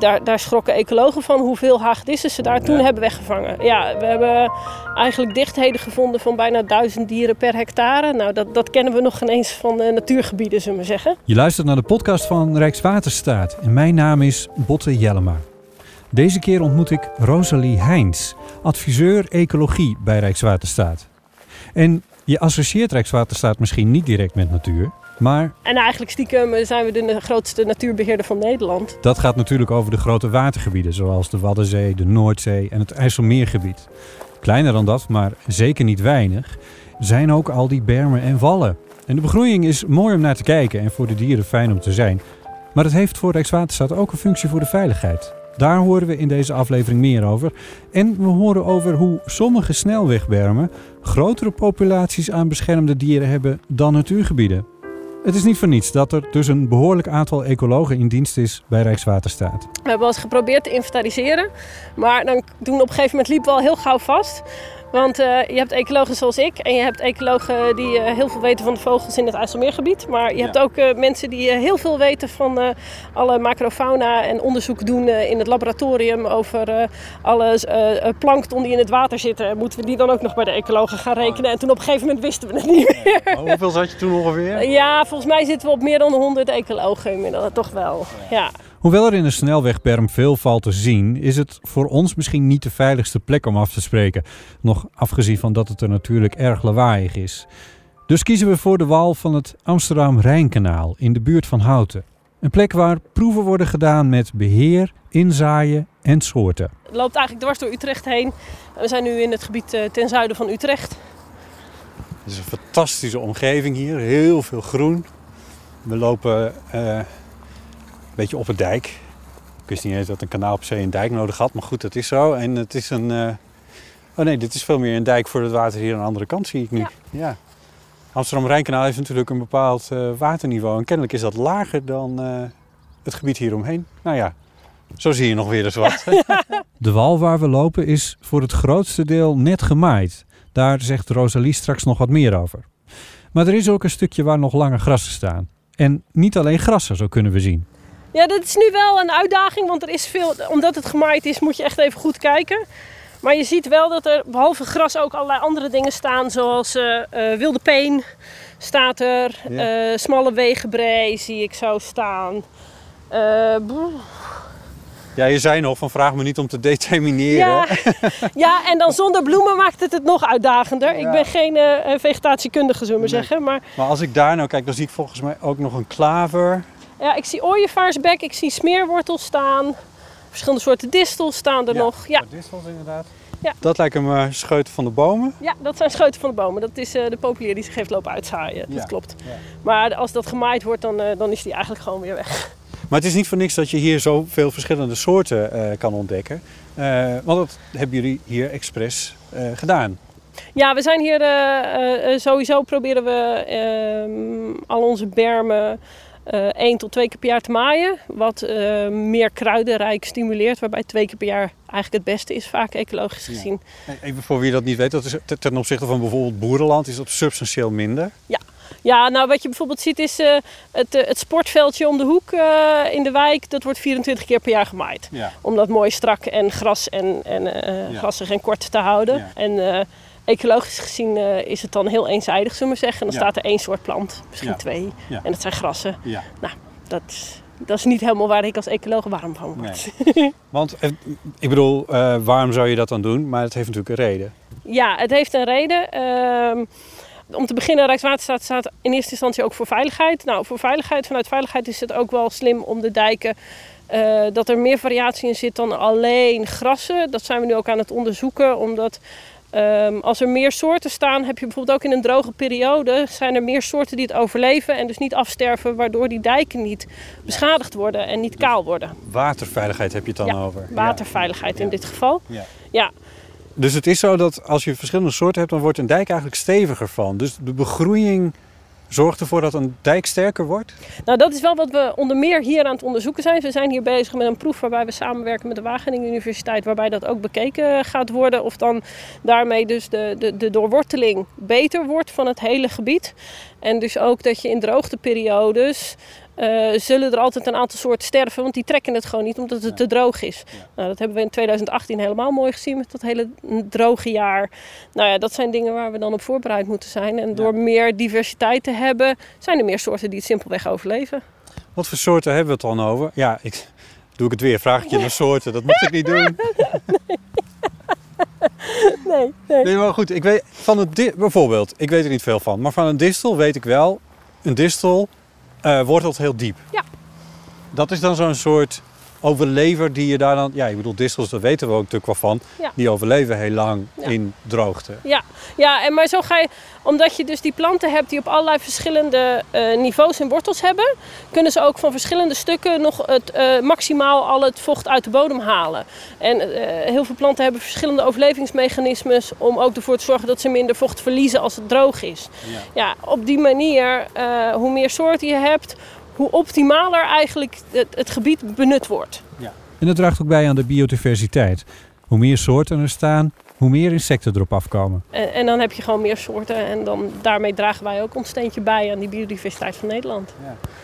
daar, daar schrokken ecologen van hoeveel hagedissen ze daar toen hebben weggevangen. Ja, we hebben eigenlijk dichtheden gevonden van bijna duizend dieren per hectare. Nou, dat, dat kennen we nog geen eens van uh, natuurgebieden, zullen we zeggen. Je luistert naar de podcast van Rijkswaterstaat en mijn naam is Botte Jellema. Deze keer ontmoet ik Rosalie Heins, adviseur ecologie bij Rijkswaterstaat. En je associeert Rijkswaterstaat misschien niet direct met natuur, maar... En eigenlijk stiekem zijn we de grootste natuurbeheerder van Nederland. Dat gaat natuurlijk over de grote watergebieden, zoals de Waddenzee, de Noordzee en het IJsselmeergebied. Kleiner dan dat, maar zeker niet weinig, zijn ook al die bermen en vallen. En de begroeiing is mooi om naar te kijken en voor de dieren fijn om te zijn. Maar het heeft voor Rijkswaterstaat ook een functie voor de veiligheid. Daar horen we in deze aflevering meer over. En we horen over hoe sommige snelwegbermen grotere populaties aan beschermde dieren hebben dan natuurgebieden. Het is niet voor niets dat er dus een behoorlijk aantal ecologen in dienst is bij Rijkswaterstaat. We hebben wel eens geprobeerd te inventariseren, maar dan doen op een gegeven moment liep wel heel gauw vast. Want uh, je hebt ecologen zoals ik en je hebt ecologen die uh, heel veel weten van de vogels in het IJsselmeergebied. Maar je ja. hebt ook uh, mensen die heel veel weten van alle macrofauna en onderzoek doen in het laboratorium over alle plankton die in het water zitten. Moeten we die dan ook nog bij de ecologen gaan rekenen? En toen op een gegeven moment wisten we het niet meer. Oh, hoeveel zat je toen ongeveer? Ja, volgens mij zitten we op meer dan 100 ecologen inmiddels, toch wel. ja. Hoewel er in een snelwegberm veel valt te zien, is het voor ons misschien niet de veiligste plek om af te spreken. Nog afgezien van dat het er natuurlijk erg lawaaiig is. Dus kiezen we voor de wal van het Amsterdam-Rijnkanaal in de buurt van Houten. Een plek waar proeven worden gedaan met beheer, inzaaien en soorten. Het loopt eigenlijk dwars door Utrecht heen. We zijn nu in het gebied eh, ten zuiden van Utrecht. Het is een fantastische omgeving hier, heel veel groen. We lopen uh, beetje op een dijk. Ik wist niet eens dat een kanaal per se een dijk nodig had, maar goed, dat is zo. En het is een. Uh... Oh nee, dit is veel meer een dijk voor het water hier aan de andere kant, zie ik nu. Ja. ja. Amsterdam-Rijnkanaal heeft natuurlijk een bepaald uh, waterniveau. En kennelijk is dat lager dan uh, het gebied hieromheen. Nou ja, zo zie je nog weer eens wat. De wal waar we lopen is voor het grootste deel net gemaaid. Daar zegt Rosalie straks nog wat meer over. Maar er is ook een stukje waar nog lange grassen staan. En niet alleen grassen, zo kunnen we zien. Ja, dat is nu wel een uitdaging, want er is veel, omdat het gemaaid is, moet je echt even goed kijken. Maar je ziet wel dat er behalve gras ook allerlei andere dingen staan, zoals uh, uh, wilde peen staat er, ja. uh, smalle wegenbrei zie ik zo staan. ja, je zei nog van vraag me niet om te determineren. Ja, ja en dan zonder bloemen maakt het het nog uitdagender. Ja. Ik ben geen vegetatiekundige, zullen we nee. zeggen. Maar... maar als ik daar nou kijk, dan zie ik volgens mij ook nog een klaver. Ja, ik zie ooievaarsbek, ik zie smeerwortels staan. Verschillende soorten distels staan er ja, nog. Ja, distels inderdaad. Ja. Dat lijken me scheuten van de bomen. Ja, dat zijn scheuten van de bomen. Dat is uh, de populier die zich heeft lopen uitzaaien. Ja. Dat klopt. Ja. Maar als dat gemaaid wordt, dan, uh, dan is die eigenlijk gewoon weer weg. Maar het is niet voor niks dat je hier zoveel verschillende soorten uh, kan ontdekken. want dat hebben jullie hier expres gedaan. Ja, we zijn hier sowieso proberen we ehm, al onze bermen één tot twee keer per jaar te maaien. Wat uh, meer kruidenrijk stimuleert. Waarbij twee keer per jaar eigenlijk het beste is, vaak ecologisch gezien. Ja. Even voor wie dat niet weet, dat is ten opzichte van bijvoorbeeld boerenland is dat substantieel minder. Ja. Ja, nou wat je bijvoorbeeld ziet is uh, het, het sportveldje om de hoek in de wijk. Dat wordt 24 keer per jaar gemaaid. Ja. Om dat mooi strak en gras en, en ja. grassig en kort te houden. En ecologisch gezien uh, is het dan heel eenzijdig, zullen we zeggen. En dan ja. staat er één soort plant, misschien ja. twee. Ja. En dat zijn grassen. Nou, dat, dat is niet helemaal waar ik als ecoloog warm van word. Nee. Want, ik bedoel, uh, waarom zou je dat dan doen? Maar het heeft natuurlijk een reden. Ja, het heeft een reden. Uh, om te beginnen, Rijkswaterstaat staat in eerste instantie ook voor veiligheid. Nou, voor veiligheid, vanuit veiligheid is het ook wel slim om de dijken... Uh, dat er meer variatie in zit dan alleen grassen. Dat zijn we nu ook aan het onderzoeken, omdat Um, als er meer soorten staan, heb je bijvoorbeeld ook in een droge periode, zijn er meer soorten die het overleven en dus niet afsterven, waardoor die dijken niet beschadigd worden en niet kaal worden. Waterveiligheid heb je het dan ja, over? Waterveiligheid ja. in dit geval. Ja. ja. Dus het is zo dat als je verschillende soorten hebt, dan wordt een dijk eigenlijk steviger van. Dus de begroeiing zorgt ervoor dat een dijk sterker wordt? Nou, dat is wel wat we onder meer hier aan het onderzoeken zijn. We zijn hier bezig met een proef waarbij we samenwerken met de Wageningen Universiteit, waarbij dat ook bekeken gaat worden. Of dan daarmee dus de, de, de doorworteling beter wordt van het hele gebied. En dus ook dat je in droogteperiodes eh, zullen er altijd een aantal soorten sterven, want die trekken het gewoon niet omdat het te droog is. Nou, dat hebben we in 2018 helemaal mooi gezien met dat hele droge jaar. Nou ja, dat zijn dingen waar we dan op voorbereid moeten zijn. En door meer diversiteit te hebben, zijn er meer soorten die het simpelweg overleven. Wat voor soorten hebben we het dan over? Ja, ik, doe ik het weer. Vraag ik je naar soorten. Dat mocht ik niet doen. Nee, nee. Nee, maar goed. Ik weet van een bijvoorbeeld, ik weet er niet veel van. Maar van een distel weet ik wel. Een distel eh, wortelt heel diep. Ja. Dat is dan zo'n soort overlever die je daar dan... Ja, ik bedoel, distels, daar weten we ook natuurlijk wel van. Ja. Die overleven heel lang Ja. in droogte. Ja, ja en maar zo ga je, omdat je dus die planten hebt die op allerlei verschillende eh, niveaus en wortels hebben, kunnen ze ook van verschillende stukken nog het, eh, maximaal al het vocht uit de bodem halen. En eh, heel veel planten hebben verschillende overlevingsmechanismes om ook ervoor te zorgen dat ze minder vocht verliezen als het droog is. Ja. Ja, op die manier, hoe meer soorten je hebt, hoe optimaler eigenlijk het, het gebied benut wordt. En dat draagt ook bij aan de biodiversiteit. Hoe meer soorten er staan, hoe meer insecten erop afkomen. En, en dan heb je gewoon meer soorten en dan, daarmee dragen wij ook ons steentje bij aan die biodiversiteit van Nederland.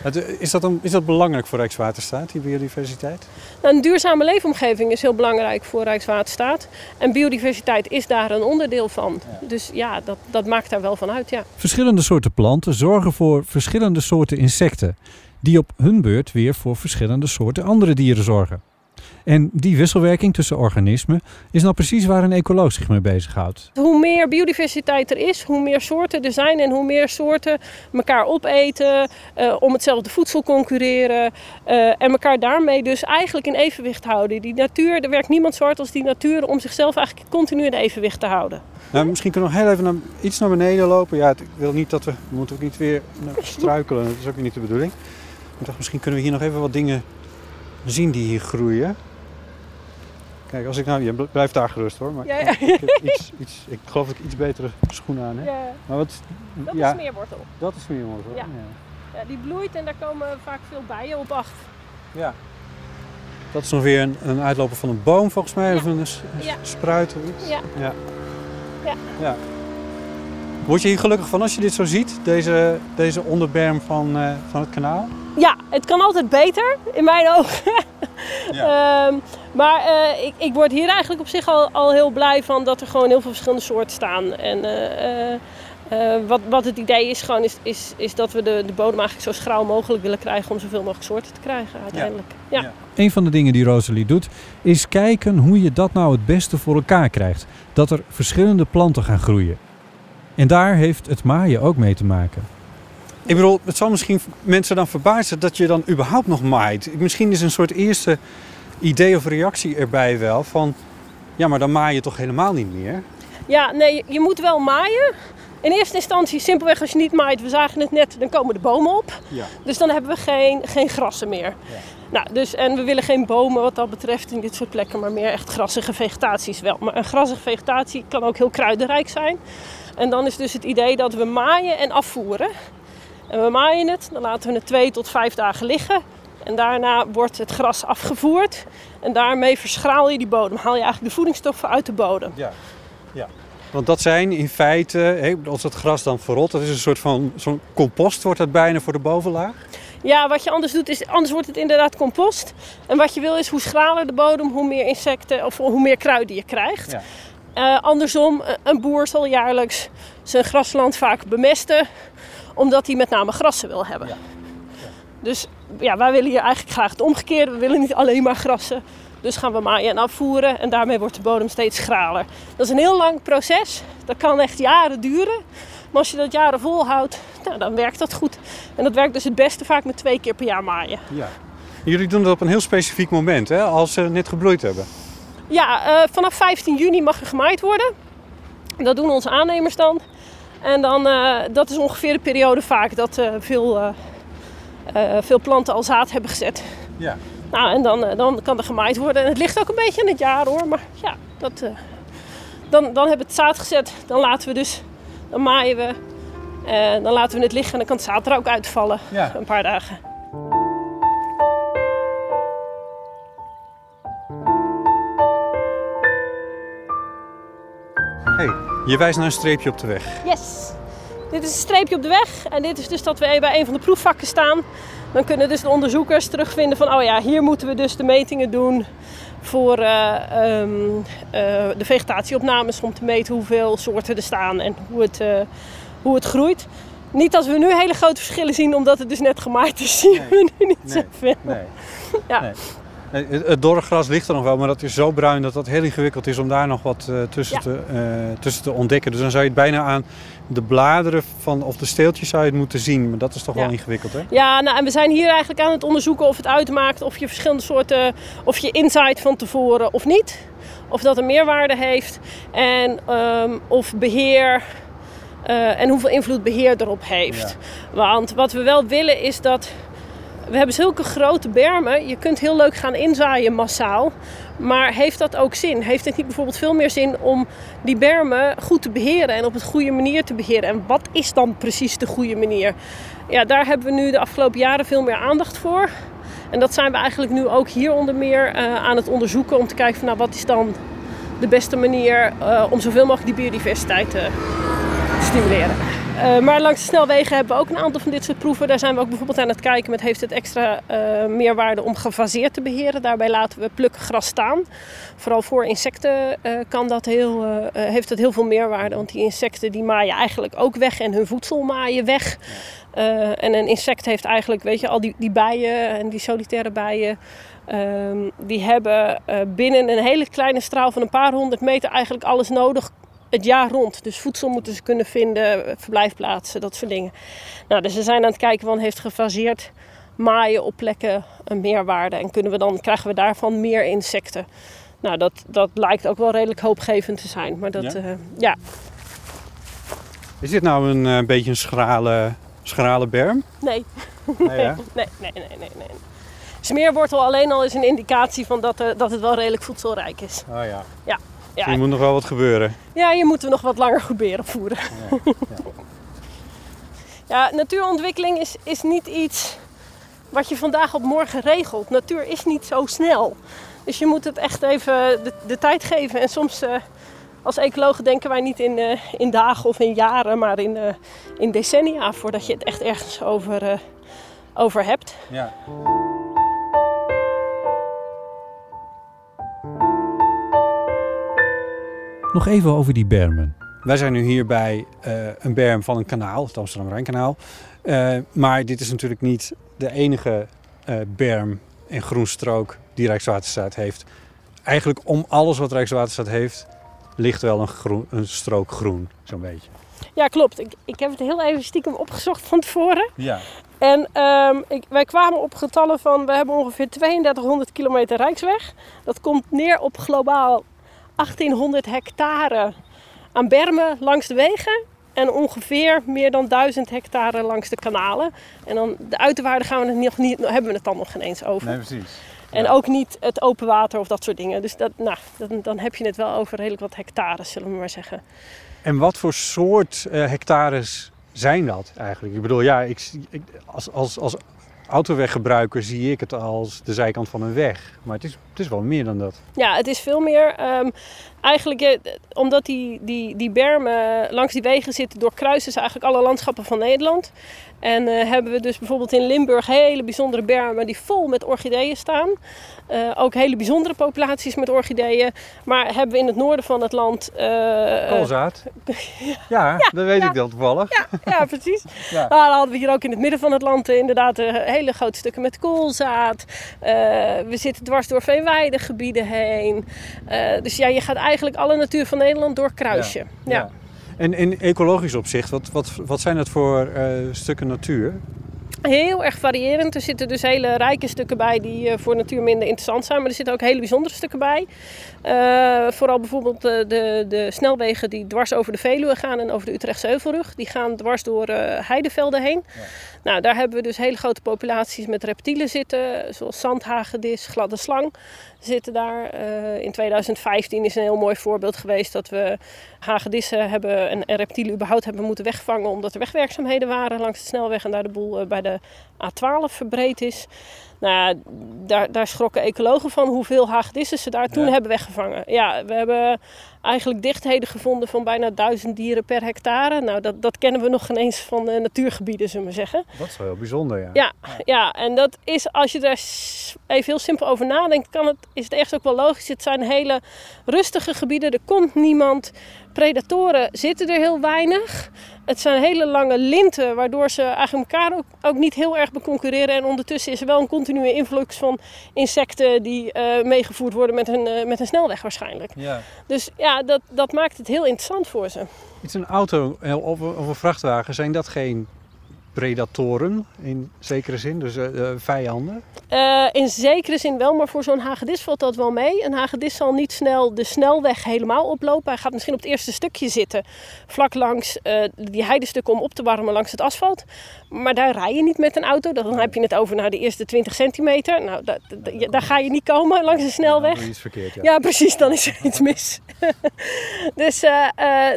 Eh, Is dat, een, is dat belangrijk voor Rijkswaterstaat, die biodiversiteit? Nou, een duurzame leefomgeving is heel belangrijk voor Rijkswaterstaat. En biodiversiteit is daar een onderdeel van. Dus ja, dat, dat maakt daar wel van uit, ja. Verschillende soorten planten zorgen voor verschillende soorten insecten, die op hun beurt weer voor verschillende soorten andere dieren zorgen. En die wisselwerking tussen organismen is nou precies waar een ecoloog zich mee bezighoudt. Hoe meer biodiversiteit er is, hoe meer soorten er zijn en hoe meer soorten elkaar opeten, eh, om hetzelfde voedsel concurreren eh, en elkaar daarmee dus eigenlijk in evenwicht houden. Die natuur, er werkt niemand zo hard als die natuur om zichzelf eigenlijk continu in evenwicht te houden. Nou, misschien kunnen we nog heel even naar, iets naar beneden lopen. Ja, ik wil niet dat we, we moeten ook niet weer struikelen. Dat is ook niet de bedoeling. Ik dacht, misschien kunnen we hier nog even wat dingen zien die hier groeien. Kijk, als ik nou, je bl- blijft daar gerust hoor. Maar Ja, ja. ik, heb iets, iets, ik geloof dat ik iets betere schoenen aan heb. Ja, Maar wat, dat ja, is smeerwortel. dat is meer mooi. Ja. Ja, die bloeit en daar komen vaak veel bijen op af. ja. Dat is nog weer een, een uitloper van een boom volgens mij. Ja. Of een, Ja. spruit of iets. Ja. Ja. Ja. Ja. Word je hier gelukkig van als je dit zo ziet? Deze, deze onderberm van, eh, van het kanaal? Ja, het kan altijd beter, in mijn ogen. Ehm, maar eh, ik, ik word hier eigenlijk op zich al, al heel blij van dat er gewoon heel veel verschillende soorten staan. En eh, eh, wat, wat het idee is, gewoon is, is, is dat we de, de bodem eigenlijk zo schraal mogelijk willen krijgen om zoveel mogelijk soorten te krijgen uiteindelijk. Ja. Ja. Een van de dingen die Rosalie doet, is kijken hoe je dat nou het beste voor elkaar krijgt. Dat er verschillende planten gaan groeien. En daar heeft het maaien ook mee te maken. Ik bedoel, het zal misschien mensen dan verbazen dat je dan überhaupt nog maait. Misschien is een soort eerste idee of reactie erbij wel van... Ja, maar dan maai je toch helemaal niet meer? Ja, nee, je moet wel maaien. In eerste instantie, simpelweg als je niet maait, we zagen het net, dan komen de bomen op. Ja. Dus dan hebben we geen, geen grassen meer. Nou, dus, en we willen geen bomen wat dat betreft in dit soort plekken, maar meer echt grassige vegetaties wel. Maar een grassige vegetatie kan ook heel kruidenrijk zijn. En dan is dus het idee dat we maaien en afvoeren. En we maaien het, dan laten we het twee tot vijf dagen liggen. En daarna wordt het gras afgevoerd. En daarmee verschraal je die bodem. Haal je eigenlijk de voedingsstoffen uit de bodem. Ja. ja. Want dat zijn in feite, hè, als het gras dan verrot, dat is een soort van zo'n compost wordt dat bijna voor de bovenlaag. Ja, wat je anders doet is, anders wordt het inderdaad compost. En wat je wil is, hoe schraler de bodem, hoe meer insecten of hoe meer kruiden je krijgt. Ja. Eh, andersom, eh, een boer zal jaarlijks zijn grasland vaak bemesten, omdat hij met name grassen wil hebben. Dus ja, wij willen hier eigenlijk graag het omgekeerde. We willen niet alleen maar grassen. Dus gaan we maaien en afvoeren en daarmee wordt de bodem steeds schraler. Dat is een heel lang proces. Dat kan echt jaren duren. Maar als je dat jaren volhoudt, nou, dan werkt dat goed. En dat werkt dus het beste vaak met twee keer per jaar maaien. Ja. Jullie doen dat op een heel specifiek moment, hè, als ze net gebloeid hebben. Ja, eh, vanaf 15 juni mag er gemaaid worden. Dat doen onze aannemers dan. En dan, eh, dat is ongeveer de periode vaak dat eh, veel, veel planten al zaad hebben gezet. Ja. Nou, en dan, eh, dan kan er gemaaid worden. En het ligt ook een beetje aan het jaar hoor. Maar ja, dat, eh, dan, dan hebben we het zaad gezet. Dan laten we dus, dan maaien we. En dan laten we het liggen en dan kan het zaad er ook uitvallen. Ja. Een paar dagen. Hey, je wijst naar een streepje op de weg. Yes! Dit is een streepje op de weg. En dit is dus dat we bij een van de proefvakken staan. dan kunnen dus de onderzoekers terugvinden van, oh ja, hier moeten we dus de metingen doen voor eh, ehm, eh, de vegetatieopnames om te meten hoeveel soorten er staan en hoe het, eh, hoe het groeit. Niet als we nu hele grote verschillen zien, omdat het dus net gemaaid is, zien Nee. we nu niet Nee, zoveel. Nee. Ja. Nee. Het, dorre gras ligt er nog wel, maar dat is zo bruin dat dat heel ingewikkeld is om daar nog wat tussen, Ja. te, tussen te ontdekken. Dus dan zou je het bijna aan de bladeren van, of de steeltjes zou je het moeten zien. Maar dat is toch Ja. wel ingewikkeld, hè? Ja, nou, en we zijn hier eigenlijk aan het onderzoeken of het uitmaakt of je verschillende soorten, of je insight van tevoren of niet. Of dat een meerwaarde heeft en ehm, of beheer eh, en hoeveel invloed beheer erop heeft. Want wat we wel willen is dat we hebben zulke grote bermen. Je kunt heel leuk gaan inzaaien massaal. Maar heeft dat ook zin? Heeft het niet bijvoorbeeld veel meer zin om die bermen goed te beheren en op een goede manier te beheren? En wat is dan precies de goede manier? Ja, daar hebben we nu de afgelopen jaren veel meer aandacht voor. En dat zijn we eigenlijk nu ook hier onder meer eh, aan het onderzoeken om te kijken van nou, wat is dan de beste manier eh, om zoveel mogelijk die biodiversiteit eh, te stimuleren. Eh, maar langs de snelwegen hebben we ook een aantal van dit soort proeven. Daar zijn we ook bijvoorbeeld aan het kijken met heeft het extra eh, meerwaarde om gefaseerd te beheren. Daarbij laten we plukken gras staan. Vooral voor insecten eh, kan dat heel, heeft dat heel veel meerwaarde. Want die insecten die maaien eigenlijk ook weg en hun voedsel maaien weg. En een insect heeft eigenlijk, weet je, al die, die bijen en die solitaire bijen. ehm, die hebben binnen een hele kleine straal van een paar honderd meter eigenlijk alles nodig het jaar rond. Dus voedsel moeten ze kunnen vinden, verblijfplaatsen, dat soort dingen. Nou, dus we zijn aan het kijken van heeft gefaseerd maaien op plekken een meerwaarde. En kunnen we dan, krijgen we daarvan meer insecten. Nou, dat, dat lijkt ook wel redelijk hoopgevend te zijn. Maar dat, Ja? ja, ja Is dit nou een eh, beetje een schrale, schrale berm? nee. Nee, hè? Nee, nee, nee, nee, nee. Smeerwortel alleen al is een indicatie van dat, eh, dat het wel redelijk voedselrijk is. Oh ja. Ja, Dus er moet nog wel wat gebeuren. ja hier moeten we nog wat langer geberen voeren. Ja. Ja, natuurontwikkeling is, is niet iets wat je vandaag op morgen regelt. Natuur is niet zo snel. Dus je moet het echt even de, de tijd geven. En soms eh, als ecologen denken wij niet in, eh, in dagen of in jaren, maar in, eh, in decennia voordat je het echt ergens over, eh, over hebt. Ja. Nog even over die bermen. Wij zijn nu hier bij eh, een berm van een kanaal, het Amsterdam-Rijnkanaal. Eh, maar dit is natuurlijk niet de enige eh, berm en groenstrook die Rijkswaterstaat heeft. Eigenlijk om alles wat Rijkswaterstaat heeft, ligt wel een, groen, een strook groen, zo'n beetje. Ja, klopt. Ik, ik heb het heel even stiekem opgezocht van tevoren. Ja. En ehm, ik, wij kwamen op getallen van, we hebben ongeveer 3200 kilometer rijksweg. Dat komt neer op globaal 1800 hectare aan bermen langs de wegen. En ongeveer meer dan 1000 hectare langs de kanalen. En dan de uiterwaarden gaan we het nog niet, hebben we het dan nog geen eens over. Nee, precies. En ja. ook niet het open water of dat soort dingen. Dus dat, nou, dan, dan heb je het wel over redelijk wat hectares, zullen we maar zeggen. En wat voor soort eh, hectares zijn dat eigenlijk? Ik bedoel, ja, ik, ik, als, als, als autoweggebruiker zie ik het als de zijkant van een weg. Maar het is, het is wel meer dan dat. Ja, het is veel meer. ehm, eigenlijk, eh, omdat die, die, die bermen langs die wegen zitten, doorkruisen ze eigenlijk alle landschappen van Nederland. En eh, hebben we dus bijvoorbeeld in Limburg hele bijzondere bermen die vol met orchideeën staan. Eh, ook hele bijzondere populaties met orchideeën. Maar hebben we in het noorden van het land. eh, Koolzaad? Ja, dat weet ik dan toevallig. ja, precies. Ja. Nou, dan hadden we hier ook in het midden van het land inderdaad hele grote stukken met koolzaad. We zitten dwars door veenweidegebieden heen. Dus ja, je gaat eigenlijk alle natuur van Nederland doorkruisen. Ja. En in ecologisch opzicht, wat, wat, wat zijn dat voor eh, stukken natuur? Heel erg variërend. Er zitten dus hele rijke stukken bij die eh, voor natuur minder interessant zijn. Maar er zitten ook hele bijzondere stukken bij. Eh, vooral bijvoorbeeld eh, de, de snelwegen die dwars over de Veluwe gaan en over de Utrechtse Heuvelrug. Die gaan dwars door eh, heidevelden heen. Nou, daar hebben we dus hele grote populaties met reptielen zitten. Zoals zandhagedis, gladde slang zitten daar. Eh, in 2015 is een heel mooi voorbeeld geweest dat we hagedissen hebben en, en reptielen überhaupt hebben moeten wegvangen. Omdat er wegwerkzaamheden waren langs de snelweg en daar de boel eh, bij de A12 verbreed is. Nou ja, daar, daar schrokken ecologen van hoeveel hagedissen ze daar toen hebben weggevangen. Ja, we hebben eigenlijk dichtheden gevonden van bijna duizend dieren per hectare. Nou, dat, dat kennen we nog geen eens van eh, natuurgebieden, zullen we zeggen. Dat is wel heel bijzonder, ja. Ja, ja, en dat is, als je daar even heel simpel over nadenkt, kan het, is het ergens ook wel logisch. Het zijn hele rustige gebieden, er komt niemand. Predatoren zitten er heel weinig. Het zijn hele lange linten, waardoor ze eigenlijk elkaar ook, ook niet heel erg beconcurreren. En ondertussen is er wel een continue influx van insecten die eh, meegevoerd worden met een, eh, met een snelweg waarschijnlijk. ja. Dus ja, dat, dat maakt het heel interessant voor ze. Iets een auto eh, of, of een vrachtwagen, zijn dat geen predatoren in zekere zin? Dus eh, eh, vijanden? Eh, in zekere zin wel, maar voor zo'n hagedis valt dat wel mee. Een hagedis zal niet snel de snelweg helemaal oplopen. Hij gaat misschien op het eerste stukje zitten, vlak langs eh, die heidestukken om op te warmen langs het asfalt. Maar daar rij je niet met een auto. Dan heb je het over naar de eerste 20 centimeter. Nou, da- da- daar ga je niet komen langs de snelweg. Iets verkeerd, ja. Ja, precies, dan is er iets mis. dus,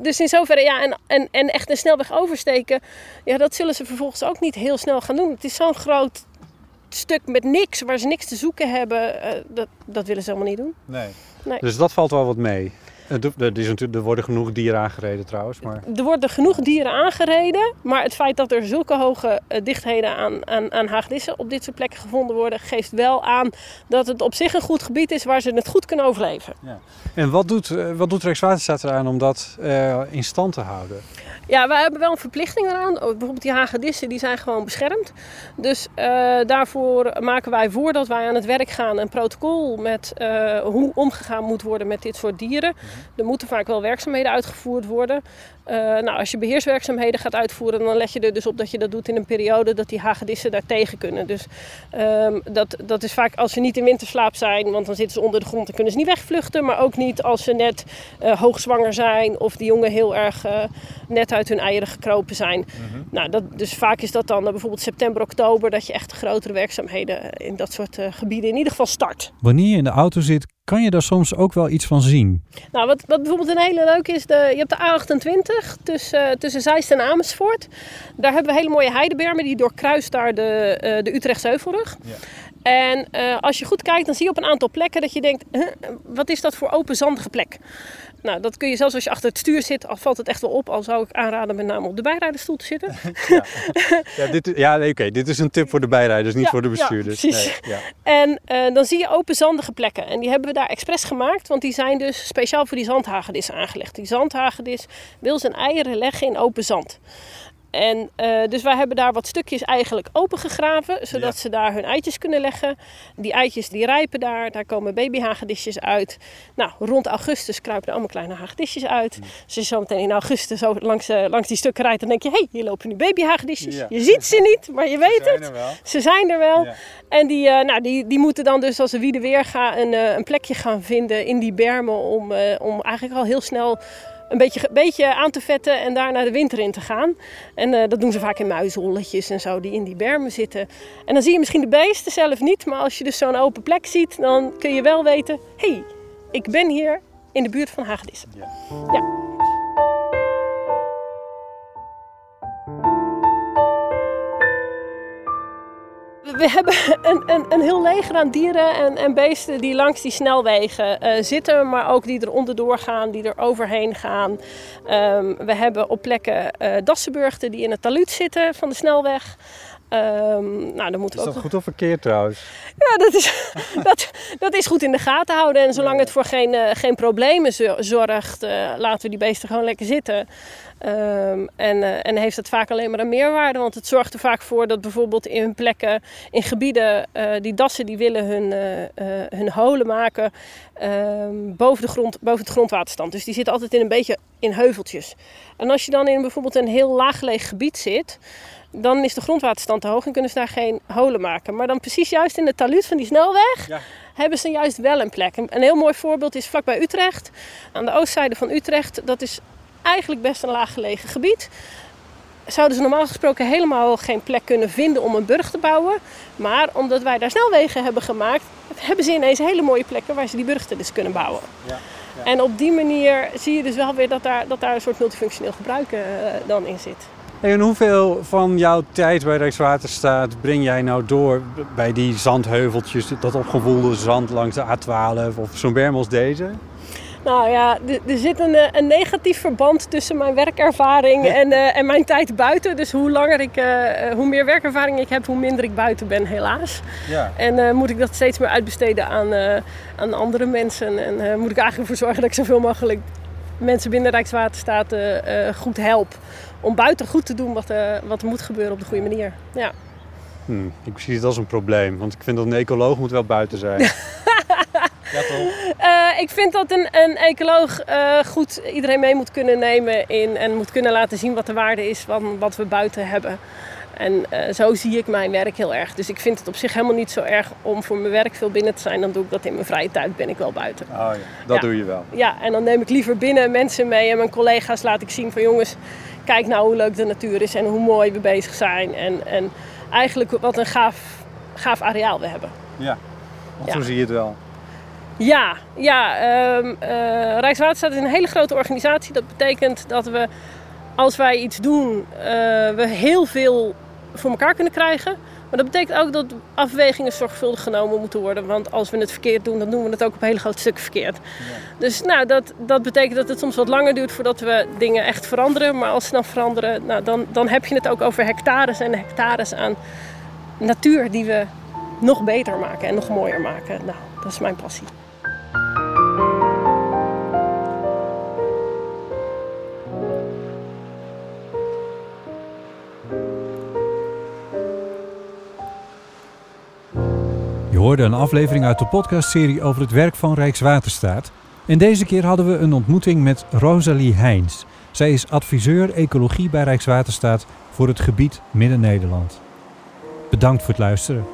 dus in zoverre, ja, en, en, en echt een snelweg oversteken, ja, dat zullen ze vervolgens ook niet heel snel gaan doen. Het is zo'n groot stuk met niks, waar ze niks te zoeken hebben, eh, dat, dat willen ze helemaal niet doen. Nee. Nee. Dus dat valt wel wat mee. Er, is natuurlijk, er worden genoeg dieren aangereden trouwens, maar Er worden genoeg dieren aangereden, maar het feit dat er zulke hoge eh, dichtheden aan, aan, aan hagedissen op dit soort plekken gevonden worden, geeft wel aan dat het op zich een goed gebied is waar ze het goed kunnen overleven. En wat doet, eh, wat doet Rijkswaterstaat eraan om dat eh, in stand te houden? Ja, wij hebben wel een verplichting eraan. Oh, Bijvoorbeeld die hagedissen, die zijn gewoon beschermd. Dus eh, daarvoor maken wij voordat wij aan het werk gaan een protocol met eh, hoe omgegaan moet worden met dit soort dieren. Er moeten vaak wel werkzaamheden uitgevoerd worden. Eh, nou, als je beheerswerkzaamheden gaat uitvoeren, dan let je er dus op dat je dat doet in een periode dat die hagedissen daar tegen kunnen. Dus ehm, dat, dat is vaak als ze niet in winterslaap zijn, want dan zitten ze onder de grond en kunnen ze niet wegvluchten. Maar ook niet als ze net eh, hoogzwanger zijn of die jongen heel erg eh, net uit hun eieren gekropen zijn. Nou, dat, dus vaak is dat dan bijvoorbeeld september, oktober, dat je echt grotere werkzaamheden in dat soort eh, gebieden in ieder geval start. Wanneer je in de auto zit, kan je daar soms ook wel iets van zien. Nou, wat, wat bijvoorbeeld een hele leuke is, de, je hebt de A28 tussen, tussen Zeist en Amersfoort. Daar hebben we hele mooie heidebermen, die doorkruist daar de, eh, de Utrechtse Heuvelrug. Ja. En eh, als je goed kijkt, dan zie je op een aantal plekken dat je denkt, huh, wat is dat voor open zandige plek? Nou, dat kun je zelfs als je achter het stuur zit, al valt het echt wel op. Al zou ik aanraden met name op de bijrijderstoel te zitten. Ja, dit, ja nee, oké, dit is een tip voor de bijrijders, niet Ja, voor de ja, bestuurders. precies. Nee, ja. En eh, dan zie je open zandige plekken. En die hebben we daar expres gemaakt, want die zijn dus speciaal voor die zandhagedis aangelegd. Die zandhagedis wil zijn eieren leggen in open zand. En eh, dus wij hebben daar wat stukjes eigenlijk opengegraven, zodat Ja. ze daar hun eitjes kunnen leggen. Die eitjes die rijpen daar, daar komen babyhagedisjes uit. Nou, rond augustus kruipen er allemaal kleine hagedisjes uit. Mm. Dus je zo meteen in augustus zo langs, eh, langs die stukken rijdt, dan denk je... hé, hey, hier lopen nu babyhagedisjes. Ja. Je ziet ze niet, maar je weet het. Ze zijn er wel. Ja. En die, eh, nou, die, die moeten dan dus als ze wie de weer gaan een, een plekje gaan vinden in die bermen om, om eigenlijk al heel snel een beetje, beetje aan te vetten en daar naar de winter in te gaan. En eh, dat doen ze vaak in muizenholletjes en zo die in die bermen zitten. En dan zie je misschien de beesten zelf niet, maar als je dus zo'n open plek ziet, dan kun je wel weten, hé, hey, ik ben hier in de buurt van Hagedissen. Ja. Ja. We hebben een, een, een heel leger aan dieren en, en beesten die langs die snelwegen eh, zitten, maar ook die er onderdoor gaan, die er overheen gaan. Ehm, we hebben op plekken dassenburgten die in het taluut zitten van de snelweg. Ehm, nou, dan moeten Is we dat ook goed of verkeerd trouwens? ja, dat is, dat, dat is goed in de gaten houden. En zolang het voor geen, eh, geen problemen zo- zorgt, eh, laten we die beesten gewoon lekker zitten. Ehm, en, eh, en heeft het vaak alleen maar een meerwaarde. Want het zorgt er vaak voor dat bijvoorbeeld in plekken, in gebieden, die dassen die willen hun, hun holen maken ehm, boven, de grond, boven het grondwaterstand. Dus die zitten altijd in een beetje in heuveltjes. En als je dan in bijvoorbeeld een heel laaggelegen gebied zit, dan is de grondwaterstand te hoog en kunnen ze daar geen holen maken. Maar dan precies juist in het taluut van die snelweg Ja. hebben ze juist wel een plek. Een een heel mooi voorbeeld is vlakbij Utrecht. Aan de oostzijde van Utrecht, dat is eigenlijk best een laaggelegen gebied. Zouden ze normaal gesproken helemaal geen plek kunnen vinden om een burg te bouwen. Maar omdat wij daar snelwegen hebben gemaakt, hebben ze ineens hele mooie plekken waar ze die burchten dus kunnen bouwen. Ja, En op die manier zie je dus wel weer dat daar, dat daar een soort multifunctioneel gebruik eh, dan in zit. En hoeveel van jouw tijd bij Rijkswaterstaat breng jij nou door bij die zandheuveltjes, dat opgewoelde zand langs de A12 of zo'n berm als deze? Nou ja, er zit een, eh, een, negatief verband tussen mijn werkervaring en, uh, en mijn tijd buiten. Dus hoe langer ik, uh, hoe meer werkervaring ik heb, hoe minder ik buiten ben, helaas. Ja. En moet ik dat steeds meer uitbesteden aan, aan andere mensen. En moet ik eigenlijk ervoor zorgen dat ik zoveel mogelijk mensen binnen Rijkswaterstaat goed help. Om buiten goed te doen wat, wat er moet gebeuren op de goede manier. Ja. Hmm, ik zie het als een probleem, want ik vind dat een ecoloog moet wel buiten zijn. Ja, toch? Uh, ik vind dat een, een ecoloog uh, goed iedereen mee moet kunnen nemen in, en moet kunnen laten zien wat de waarde is van wat we buiten hebben. En uh, zo zie ik mijn werk heel erg. Dus ik vind het op zich helemaal niet zo erg om voor mijn werk veel binnen te zijn. Dan doe ik dat in mijn vrije tijd, ben ik wel buiten. Oh ja, dat doe je wel. Ja, en dan neem ik liever binnen mensen mee en mijn collega's laat ik zien van jongens, kijk nou hoe leuk de natuur is en hoe mooi we bezig zijn. En, en eigenlijk wat een gaaf, gaaf areaal we hebben. Ja, want zo zie je het wel. Ja, ja um, uh, Rijkswaterstaat is een hele grote organisatie. Dat betekent dat we, als wij iets doen, uh, we heel veel voor elkaar kunnen krijgen. Maar dat betekent ook dat afwegingen zorgvuldig genomen moeten worden. Want als we het verkeerd doen, dan doen we het ook op hele grote stukken verkeerd. Ja. Dus nou, dat, dat betekent dat het soms wat langer duurt voordat we dingen echt veranderen. Maar als ze dan veranderen, nou, dan, dan heb je het ook over hectares en hectares aan natuur die we nog beter maken en nog mooier maken. Nou, dat is mijn passie. Je hoorde een aflevering uit de podcastserie over het werk van Rijkswaterstaat. En deze keer hadden we een ontmoeting met Rosalie Heijns. Zij is adviseur ecologie bij Rijkswaterstaat voor het gebied Midden-Nederland. Bedankt voor het luisteren.